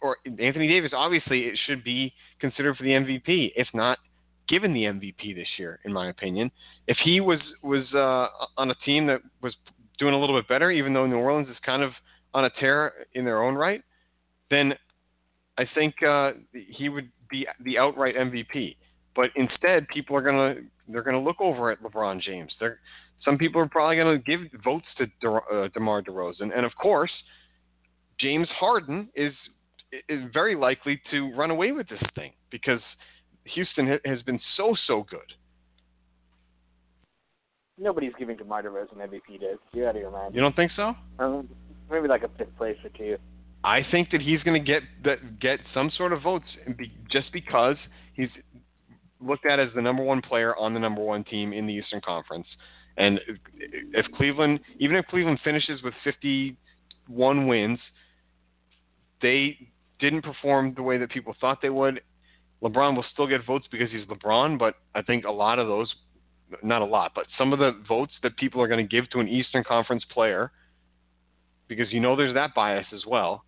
or Anthony Davis, obviously it should be considered for the MVP. If not given the MVP this year, in my opinion. If he was was uh, on a team that was doing a little bit better, even though New Orleans is kind of on a tear in their own right, then I think uh, he would be the outright MVP. But instead, people are gonna they're gonna look over at LeBron James. They're some people are probably gonna give votes to De, uh, DeMar DeRozan, and of course, James Harden is is very likely to run away with this thing because Houston ha- has been so so good. Nobody's giving DeMar DeRozan MVP. Dude. You're out of your mind. You don't think so? Um, maybe like a fifth place or two. I think that he's going to get that get some sort of votes just because he's looked at as the number one player on the number one team in the Eastern Conference. And if Cleveland, even if Cleveland finishes with 51 wins, they didn't perform the way that people thought they would. LeBron will still get votes because he's LeBron, but I think a lot of those, not a lot, but some of the votes that people are going to give to an Eastern Conference player, because you know there's that bias as well,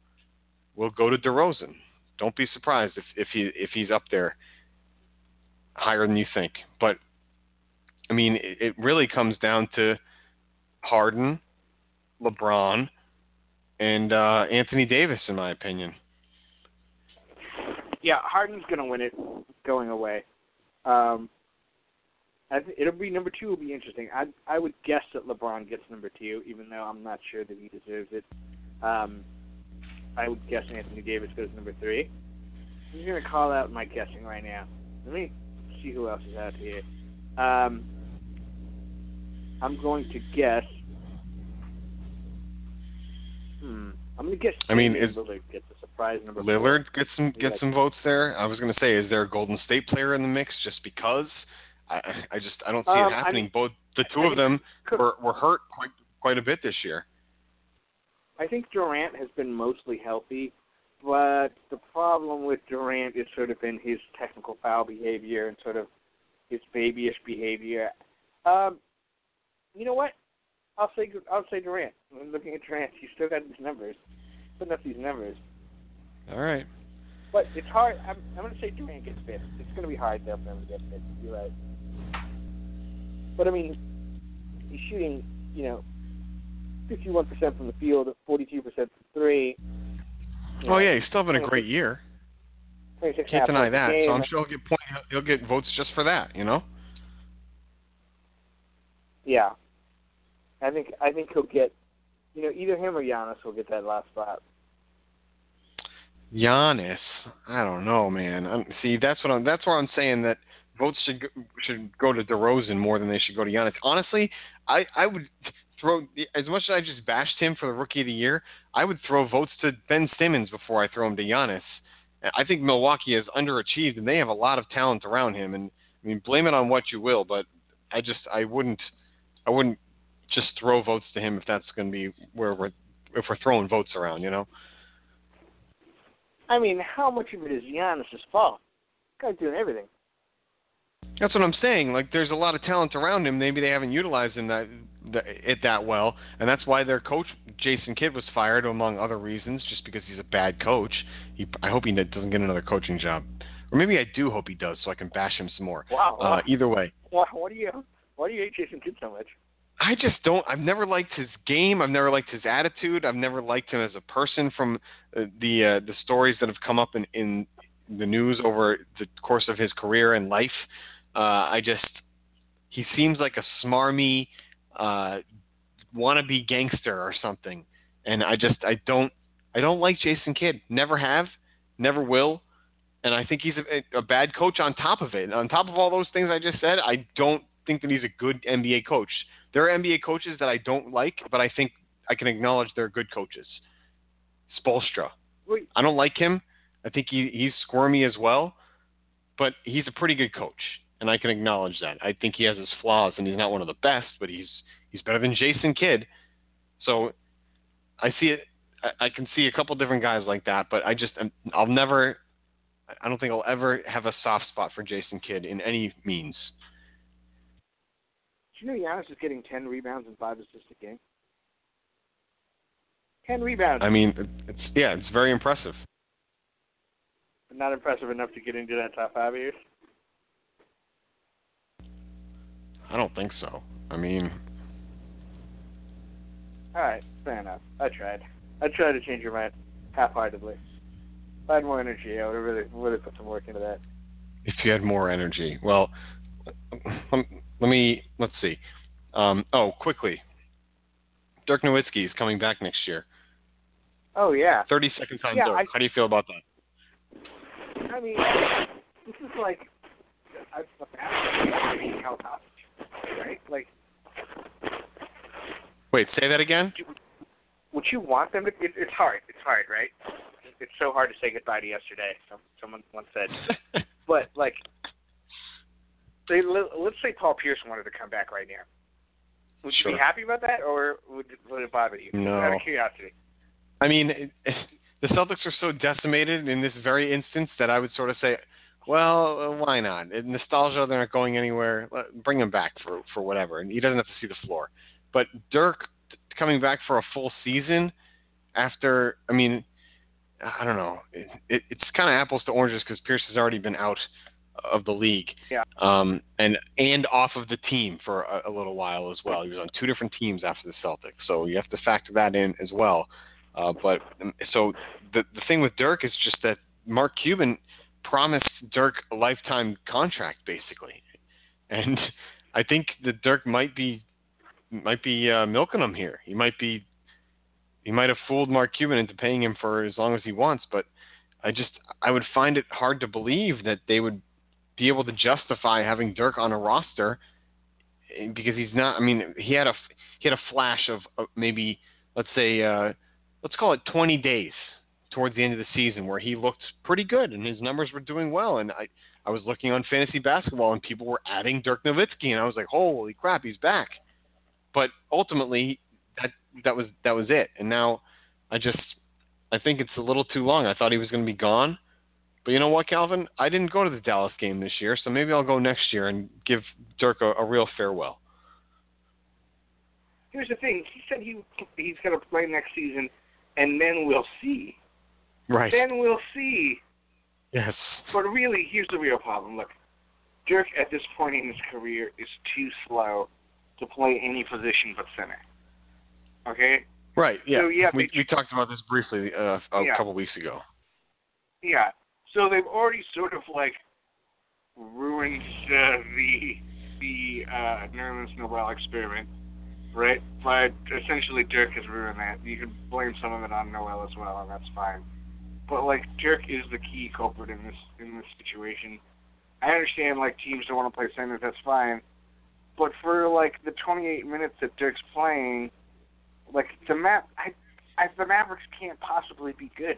will go to DeRozan. Don't be surprised if, if he if he's up there higher than you think. But I mean, it, it really comes down to Harden, LeBron, and uh, Anthony Davis, in my opinion. Yeah, Harden's gonna win it going away. Um, I th- it'll be number two. Will be interesting. I I would guess that LeBron gets number two, even though I'm not sure that he deserves it. Um, I would guess Anthony Davis goes number three. I'm just gonna call out my guessing right now. Let me see who else is out here. Um, I'm going to guess. Hmm. I'm gonna guess. I mean, is- Lillard gets a surprise number Lillard four. gets some gets some votes there. I was going to say, is there a Golden State player in the mix just because? I I just I don't see Um, it I happening. mean- Both the two I of them could- were were hurt quite quite a bit this year. I think Durant has been mostly healthy, but the problem with Durant is sort of been his technical foul behavior and sort of his babyish behavior. Um, you know what? I'll say I'll say Durant. I'm looking at Durant. He's still got these numbers, putting up these numbers. All right. But it's hard. I'm, I'm going to say Durant gets fit. It's going to be hard though for him to get fit. You're right. But I mean, he's shooting, you know, 51% from the field, 42% from three. Oh yeah, he's still having a great year. 26 Can't deny that. So I'm sure he'll get point. He'll get votes just for that. You know. Yeah. I think I think he'll get, you know, either him or Giannis will get that last spot. Giannis, I don't know, man. i see, that's what I'm. That's where I'm saying that votes should go, should go to DeRozan more than they should go to Giannis. Honestly, I I would throw as much as I just bashed him for the Rookie of the Year. I would throw votes to Ben Simmons before I throw him to Giannis. I think Milwaukee has underachieved, and they have a lot of talent around him. And I mean, blame it on what you will, but I just I wouldn't I wouldn't just throw votes to him if that's going to be where we're if we're throwing votes around, you know. I mean, how much of it is Giannis' fault? Guy's doing everything. That's what I'm saying. Like, there's a lot of talent around him. Maybe they haven't utilized him that, it that well, and that's why their coach Jason Kidd was fired, among other reasons, just because he's a bad coach. He, I hope he doesn't get another coaching job. or maybe I do hope he does, so I can bash him some more. Wow. Uh, either way, why, why do you why do you hate Jason Kidd so much? I just don't. I've never liked his game. I've never liked his attitude. I've never liked him as a person. From uh, the uh, the stories that have come up in in the news over the course of his career and life, uh, I just he seems like a smarmy uh, wannabe gangster or something, and I just I don't I don't like Jason Kidd. Never have, never will, and I think he's a, a bad coach on top of it. On top of all those things I just said, I don't think that he's a good NBA coach. There are NBA coaches that I don't like, but I think I can acknowledge they're good coaches. Spoelstra. I don't like him. I think he, he's squirmy as well, but he's a pretty good coach, and I can acknowledge that. I think he has his flaws, and he's not one of the best, but he's he's better than Jason Kidd. So I see it. I, I can see a couple different guys like that, but I just I'll never. I don't think I'll ever have a soft spot for Jason Kidd in any means. Do you know Giannis is getting 10 rebounds and 5 assists a game? 10 rebounds. I mean, it's yeah, it's very impressive. But not impressive enough to get into that top five of yours. I don't think so. I mean, All right, fair enough. I tried. I tried to change your mind half-heartedly. If I had more energy, I would have really, really put some work into that. if you had more energy, well, let, me let's see. Um, oh, quickly, Dirk Nowitzki is coming back next year. Oh yeah. Thirty seconds on Yeah, Dirk. I- How do you feel about that? I mean, this is like a, a basketball being held hostage, right? Like, Wait, say that again. would you want them to? It, it's hard. It's hard, right? It's so hard to say goodbye to yesterday. Some, someone once said. But like, say, let- let's say Paul Pierce wanted to come back right now. Would you be happy about that, or would would it bother you? No. Out of curiosity. I mean, it, the Celtics are so decimated in this very instance that I would sort of say, well, uh, why not? Nostalgia, they're not going anywhere. Bring him back for for whatever, and he doesn't have to see the floor. But Dirk coming back for a full season after, I mean, I don't know. It, it, it's kind of apples to oranges because Pierce has already been out of the league, Yeah. um, and and off of the team for a, a little while as well. He was on two different teams after the Celtics, so you have to factor that in as well. Uh, but um, so the the thing with Dirk is just that Mark Cuban promised Dirk a lifetime contract basically, and I think that Dirk might be might be uh, milking him here. He might be he might have fooled Mark Cuban into paying him for as long as he wants, but I just I would find it hard to believe that they would be able to justify having Dirk on a roster eh, because he's not. I mean, he had a he had a flash of, maybe let's say uh, let's call it 20 days towards the end of the season where he looked pretty good and his numbers were doing well and I I was looking on fantasy basketball and people were adding Dirk Nowitzki and I was like, "Holy crap, he's back." But ultimately that that was that was it. And now I just I think it's a little too long. I thought he was going to be gone. But you know what, Calvin? I didn't go to the Dallas game this year, so maybe I'll go next year and give Dirk a, a real farewell. Here's the thing. He said he he's going to play next season, and then we'll see. Right. Then we'll see. Yes. But really, here's the real problem. Look, Dirk at this point in his career is too slow to play any position but center. Okay? Right. Yeah. So, yeah, we we talked about this briefly uh, a Yeah. couple weeks ago. Yeah. So they've already sort of like ruined uh, the the uh, Nerlens Noel experiment, right? But essentially, Dirk has ruined that. You can blame some of it on Noel as well, and that's fine. But like Dirk is the key culprit in this in this situation. I understand like teams don't want to play center, that's fine. But for like the 28 minutes that Dirk's playing, like the map, I, I the Mavericks can't possibly be good.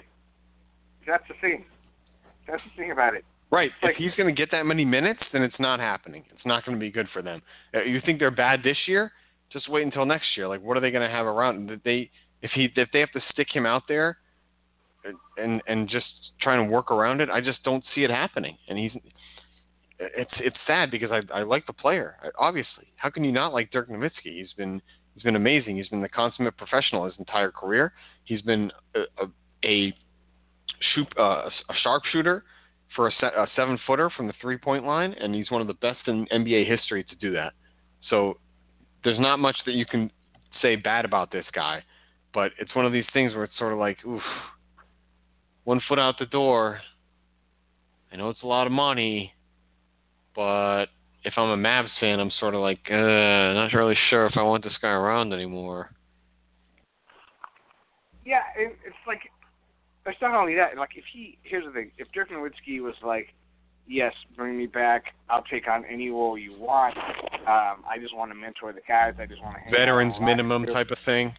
That's the thing. That's the thing about it. Right. Like- if he's going to get that many minutes, then it's not happening. It's not going to be good for them. Uh, you think they're bad this year? Just wait until next year. Like, what are they going to have around? That they if he if they have to stick him out there and and just trying to work around it, I just don't see it happening. And he's it's it's sad because I I like the player. Obviously, how can you not like Dirk Nowitzki? He's been he's been amazing. He's been the consummate professional his entire career. He's been a, a, a shoot uh, a sharpshooter for a, se- a seven footer from the three point line, and he's one of the best in NBA history to do that. So there's not much that you can say bad about this guy, but it's one of these things where it's sort of like, oof, one foot out the door. I know it's a lot of money, but if I'm a Mavs fan, I'm sort of like, uh, not really sure if I want this guy around anymore. Yeah, it, it's like it's not only that. Like if he here's the thing: if Dirk Nowitzki was like, "Yes, bring me back. I'll take on any role you want. Um, I just want to mentor the guys. I just want to Veterans minimum relax." type of thing.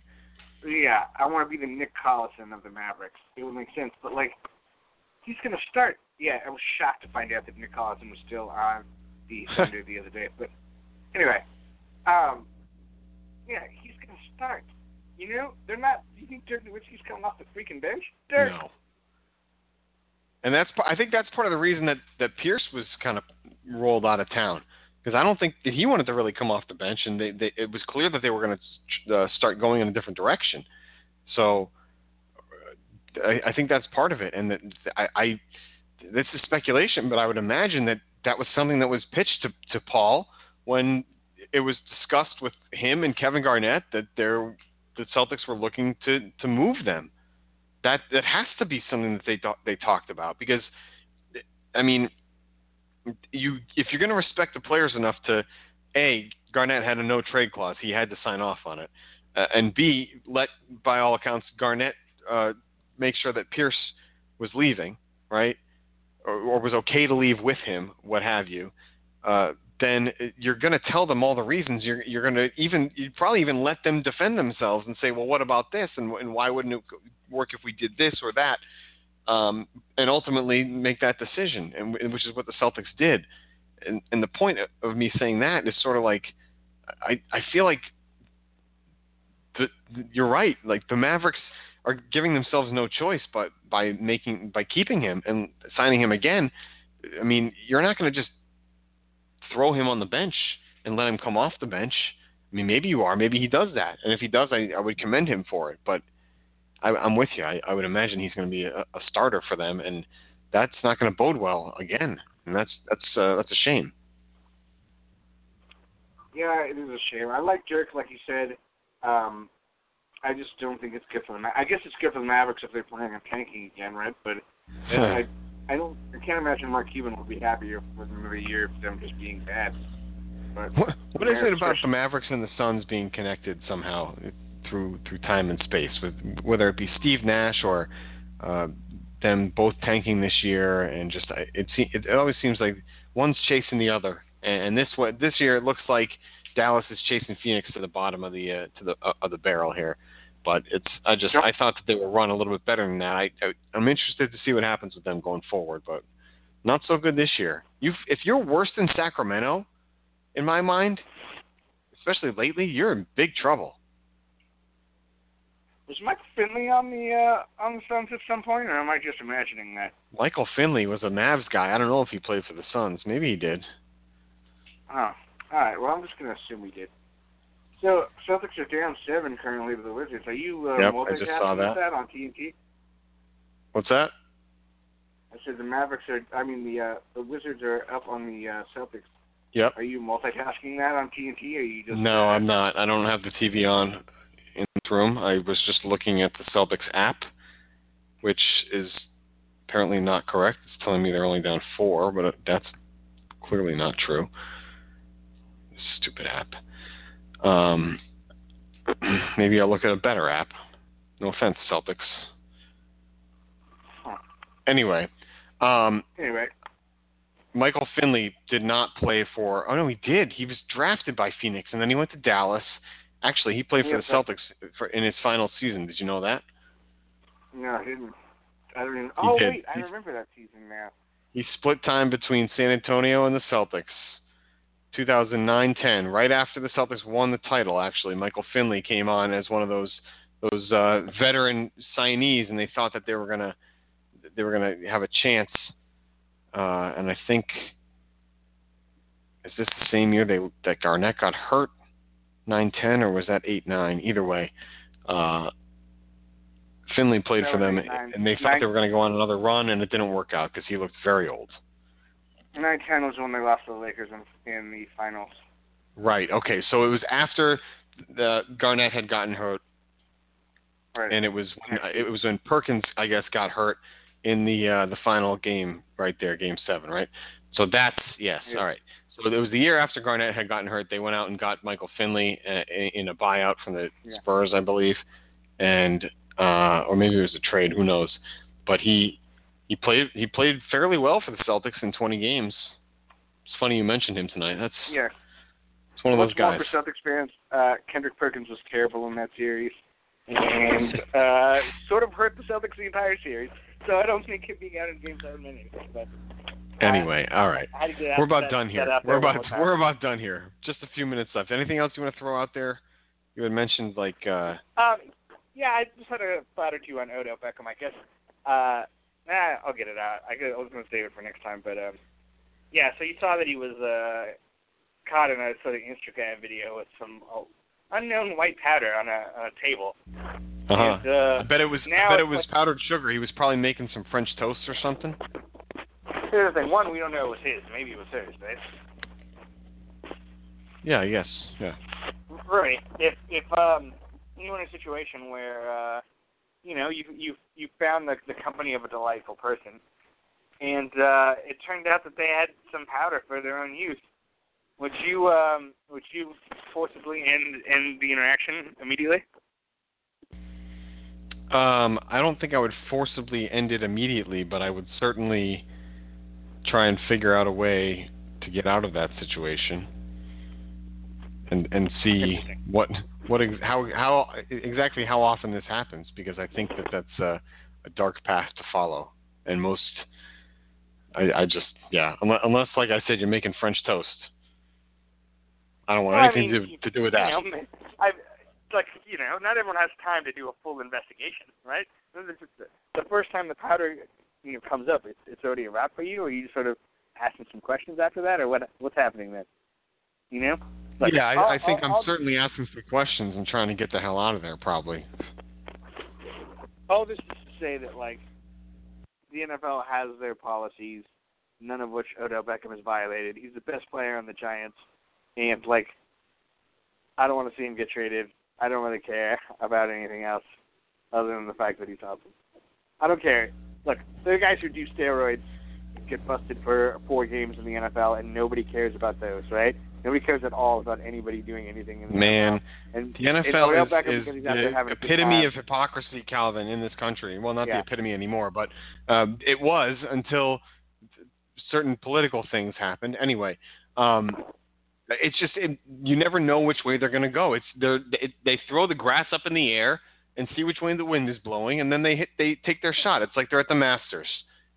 Yeah, I want to be the Nick Collison of the Mavericks. It would make sense. But like, he's gonna start. Yeah, I was shocked to find out that Nick Collison was still on the Thunder the other day. But anyway, um, yeah, he's gonna start. You know, they're not. You think Dirk Nowitzki's coming off the freaking bench? Dirk. No. And that's I think that's part of the reason that that Pierce was kind of rolled out of town because I don't think that he wanted to really come off the bench, and they, they, it was clear that they were going to uh, start going in a different direction. So uh, I, I think that's part of it, and that I, I this is speculation, but I would imagine that that was something that was pitched to to Paul when it was discussed with him and Kevin Garnett that they're the Celtics were looking to to move them. That that has to be something that they thought they talked about because, I mean, you if you're going to respect the players enough to, a Garnett had a no trade clause, he had to sign off on it, uh, and b let by all accounts Garnett uh, make sure that Pierce was leaving, right, or, or was okay to leave with him, what have you. Uh, then you're going to tell them all the reasons. You're you're going to even you probably even let them defend themselves and say, well, what about this, and and why wouldn't it work if we did this or that, um, and ultimately make that decision, and which is what the Celtics did. And and the point of me saying that is sort of like, I I feel like the, you're right. Like the Mavericks are giving themselves no choice but by making by keeping him and signing him again. I mean, you're not going to just throw him on the bench and let him come off the bench. I mean, maybe you are. Maybe he does that. And if he does, I, I would commend him for it. But I, I'm with you. I, I would imagine he's going to be a, a starter for them, and that's not going to bode well again. And that's that's uh, that's a shame. Yeah, it is a shame. I like Dirk, like you said. Um, I just don't think it's good for the. Ma- I guess it's good for the Mavericks if they're playing on tanking again, right? But I, I don't. I can't imagine Mark Cuban would be happier with another year of them just being bad. But What, what is it about the Mavericks and the Suns being connected somehow through through time and space, with whether it be Steve Nash or uh, them both tanking this year, and just I- it se- it always seems like one's chasing the other, and, and this one this year it looks like Dallas is chasing Phoenix to the bottom of the uh, to the uh, of the barrel here. But it's I just I thought that they were run a little bit better than that. I, I I'm interested to see what happens with them going forward, but not so good this year. You if you're worse than Sacramento, in my mind, especially lately, you're in big trouble. Was Mike Finley on the uh, on the Suns at some point, or am I just imagining that? Michael Finley was a Mavs guy. I don't know if he played for the Suns. Maybe he did. Oh, all right. Well, I'm just gonna assume he did. So Celtics are down seven currently to the Wizards. Are you uh, Yep, just that. on TNT? What's that? I said the Mavericks are. I mean the uh, the Wizards are up on the uh, Celtics. Yep. Are you multitasking that on TNT, or are you just? No, I'm not. I don't have the TV on room. I was just looking at the Celtics app, which is apparently not correct. It's telling me they're only down four, but that's clearly not true. Stupid app. Um, maybe I'll look at a better app. No offense, Celtics. Huh. Anyway, um, Anyway, Michael Finley did not play for. Oh no, he did. He was drafted by Phoenix, and then he went to Dallas. Actually, he played for Yeah, the Celtics for, in his final season. Did you know that? no, I didn't. I even. Oh did. wait, I remember that season now. He split time between San Antonio and the Celtics. 2009-10, right after the Celtics won the title. Actually, Michael Finley came on as one of those those uh, veteran signees, and they thought that they were gonna they were gonna have a chance. Uh, and I think is this the same year they that Garnett got hurt, 9-10, or was that 8-9? Either way, uh, Finley played for them, eight, nine. and they thought Nine- they were going to go on another run, and it didn't work out because he looked very old. Nine ten was when they lost to the Lakers in, in the finals. Right. Okay. So it was after the Garnett had gotten hurt, Right. and it was when, it was when Perkins, I guess, got hurt in the uh, the final game right there, Game Seven, right? So that's yes. Yeah. All right. So it was the year after Garnett had gotten hurt. They went out and got Michael Finley uh, in a buyout from the Yeah. Spurs, I believe, and uh, or maybe it was a trade. Who knows? But he he played he played fairly well for the Celtics in 20 games. It's funny you mentioned him tonight. That's yeah. it's one of those guys. for Celtics fans. Uh, Kendrick Perkins was terrible in that series, and uh, sort of hurt the Celtics the entire series. So I don't think he'll be out in game seven anyway. But Anyway, all right. I had to get out We're about that- done here. We're about we're about done here. Just a few minutes left. Anything else you want to throw out there? You had mentioned like uh Um, yeah, I just had a thought or two on Odell Beckham. I guess. Uh, nah, I'll get it out. I, could, I was going to save it for next time, but um, yeah. So you saw that he was uh caught in a sort of Instagram video with some uh, unknown white powder on a, on a table. uh-huh. And, uh, I bet it was I bet it was like- powdered sugar. He was probably making some French toast or something. Here's the thing. One, we don't know it was his. Maybe it was hers, right? Yeah, yes. Yeah. Right. If if um you're in a situation where uh you know you you you found the the company of a delightful person, and uh it turned out that they had some powder for their own use, would you um would you forcibly end end the interaction immediately? Um I don't think I would forcibly end it immediately, but I would certainly try and figure out a way to get out of that situation. And and see what what ex- how how exactly how often this happens because I think that that's a, a dark path to follow and most I, I just yeah unless, unless like I said you're making French toast I don't want Well, I anything mean, to to do with that You know, I like you know not everyone has time to do a full investigation, right? This is The the first time the powder you know comes up, it's it's already a wrap for you, or you just sort of asking some questions after that, or what what's happening then? You know? Like, yeah I, I'll- I think I'll- I'm I'll- certainly asking some questions and trying to get the hell out of there probably All this is to say that like the NFL has their policies, none of which Odell Beckham has violated. He's the best player on the Giants, and like I don't want to see him get traded. I don't really care about anything else other than the fact that he's awesome. I don't care. Look, there are guys who do steroids get busted for four games in the NFL, and nobody cares about those, right? Nobody cares at all about anybody doing anything in the man NFL. And The NFL is, is because he's out there the having a good epitome of hypocrisy, Calvin, in this country. Well, not Yeah. the epitome anymore, but um, it was until certain political things happened. Anyway, um, it's just it, you never know which way they're going to go. It's they're, it, they throw the grass up in the air and see which way the wind is blowing, and then they hit they take their shot. It's like they're at the Masters,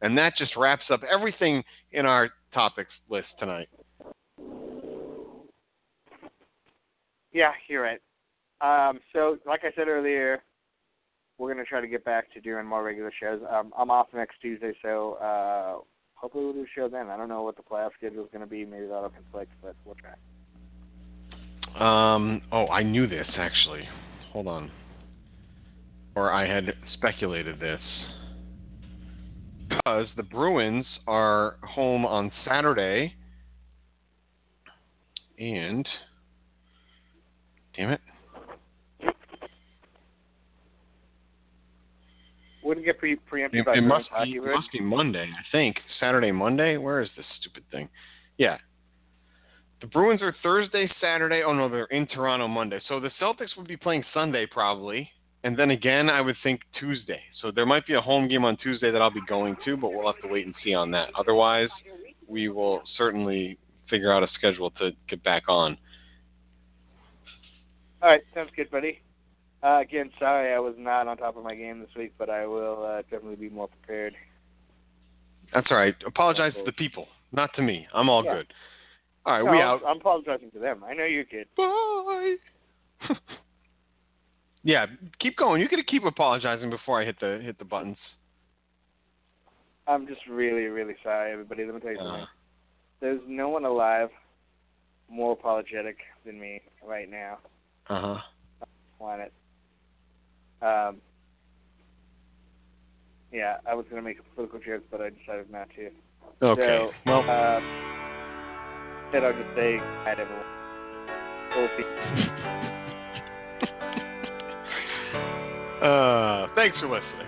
and that just wraps up everything in our topics list tonight. Yeah, you're right. Um, so, like I said earlier, we're gonna try to get back to doing more regular shows. Um, I'm off next Tuesday, so uh, hopefully we'll do a show then. I don't know what the playoff schedule is gonna be. Maybe that'll conflict, but we'll try. Um, oh, I knew this actually. Hold on. Or I had speculated this. Because the Bruins are home on Saturday. And. Damn it. Wouldn't get pre- It, preempted by it must be, it must be Monday, I think. Saturday, Monday? Where is this stupid thing? Yeah. The Bruins are Thursday, Saturday. Oh, no, they're in Toronto Monday. So the Celtics would be playing Sunday probably. And then again, I would think Tuesday. So there might be a home game on Tuesday that I'll be going to, but we'll have to wait and see on that. Otherwise, we will certainly figure out a schedule to get back on. All right, sounds good, buddy. Uh, again, sorry I was not on top of my game this week, but I will uh, definitely be more prepared. That's all right. Apologize to the people, not to me. I'm all Yeah. good. All right, No, we out. I'm apologizing to them. I know you're good. Bye. yeah, keep going. You got to keep apologizing before I hit the hit the buttons. I'm just really, really sorry, everybody. Let me tell you Uh, something. There's no one alive more apologetic than me right now uh huh. planet. Um, yeah, I was going to make a political joke, but I decided not to. Okay. So, well, uh, instead I'll just say hi to everyone. We'll uh, thanks for listening.